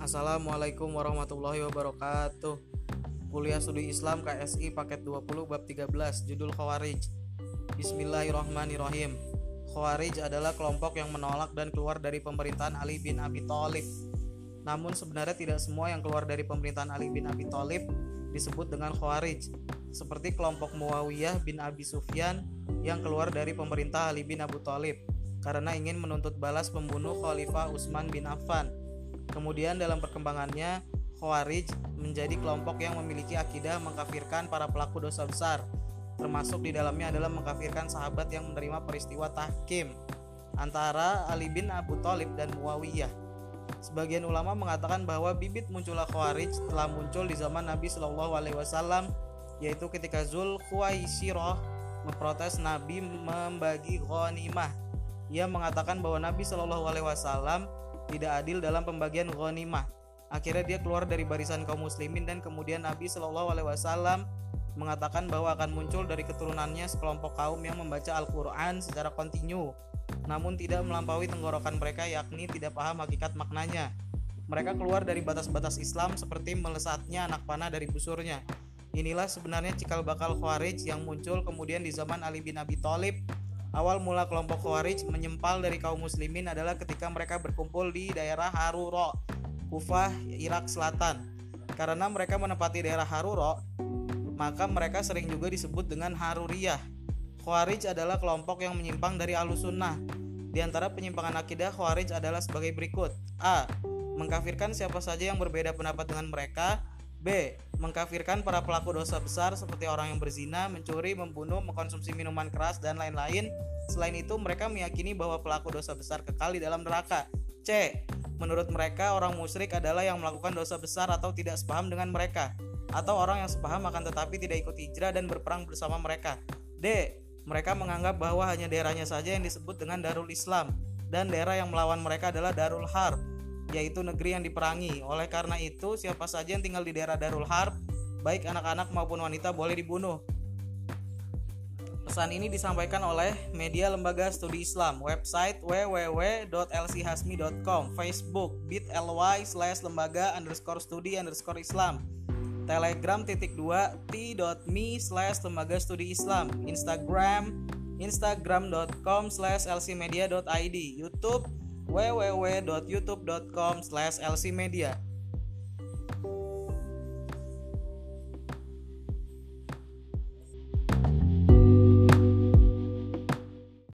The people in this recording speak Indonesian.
Assalamualaikum warahmatullahi wabarakatuh. Kuliah Studi Islam KSI paket 20 bab 13 Judul Khawarij. Bismillahirrahmanirrahim. Khawarij adalah kelompok yang menolak dan keluar dari pemerintahan Ali bin Abi Thalib. Namun sebenarnya tidak semua yang keluar dari pemerintahan Ali bin Abi Thalib disebut dengan Khawarij Seperti kelompok Muawiyah bin Abi Sufyan yang keluar dari pemerintah Ali bin Abu Thalib karena ingin menuntut balas pembunuh Khalifah Utsman bin Affan Kemudian dalam perkembangannya, Khawarij menjadi kelompok yang memiliki akidah mengkafirkan para pelaku dosa besar. Termasuk di dalamnya adalah mengkafirkan sahabat yang menerima peristiwa tahkim antara Ali bin Abu Thalib dan Muawiyah. Sebagian ulama mengatakan bahwa bibit munculnya Khawarij telah muncul di zaman Nabi Shallallahu Alaihi Wasallam, yaitu ketika Zul Khuwaisirah memprotes Nabi membagi ghanimah. Ia mengatakan bahwa Nabi Shallallahu Alaihi Wasallam tidak adil dalam pembagian ghanimah. Akhirnya dia keluar dari barisan kaum muslimin dan kemudian Nabi Shallallahu alaihi wasallam mengatakan bahwa akan muncul dari keturunannya sekelompok kaum yang membaca Al-Qur'an secara kontinu namun tidak melampaui tenggorokan mereka yakni tidak paham hakikat maknanya. Mereka keluar dari batas-batas Islam seperti melesatnya anak panah dari busurnya. Inilah sebenarnya cikal bakal Khawarij yang muncul kemudian di zaman Ali bin Abi Thalib Awal mula kelompok Khawarij menyempal dari kaum muslimin adalah ketika mereka berkumpul di daerah Haruro, Kufah, Irak Selatan. Karena mereka menempati daerah Haruro, maka mereka sering juga disebut dengan Haruriyah. Khawarij adalah kelompok yang menyimpang dari Ahlussunnah. Di antara penyimpangan akidah Khawarij adalah sebagai berikut. A. Mengkafirkan siapa saja yang berbeda pendapat dengan mereka B. Mengkafirkan para pelaku dosa besar seperti orang yang berzina, mencuri, membunuh, mengkonsumsi minuman keras, dan lain-lain. Selain itu, mereka meyakini bahwa pelaku dosa besar kekal di dalam neraka. C. Menurut mereka, orang musyrik adalah yang melakukan dosa besar atau tidak sepaham dengan mereka, atau orang yang sepaham akan tetapi tidak ikut hijrah dan berperang bersama mereka. D. Mereka menganggap bahwa hanya daerahnya saja yang disebut dengan Darul Islam, dan daerah yang melawan mereka adalah Darul Harb yaitu negeri yang diperangi. Oleh karena itu, siapa saja yang tinggal di daerah Darul Harb, baik anak-anak maupun wanita boleh dibunuh. Pesan ini disampaikan oleh media lembaga studi Islam, website www.lchasmi.com, Facebook bit.ly slash lembaga underscore studi underscore Islam, Telegram titik dua t.me slash lembaga studi Islam, Instagram instagram.com slash lcmedia.id, Youtube www.youtube.com/lcmedia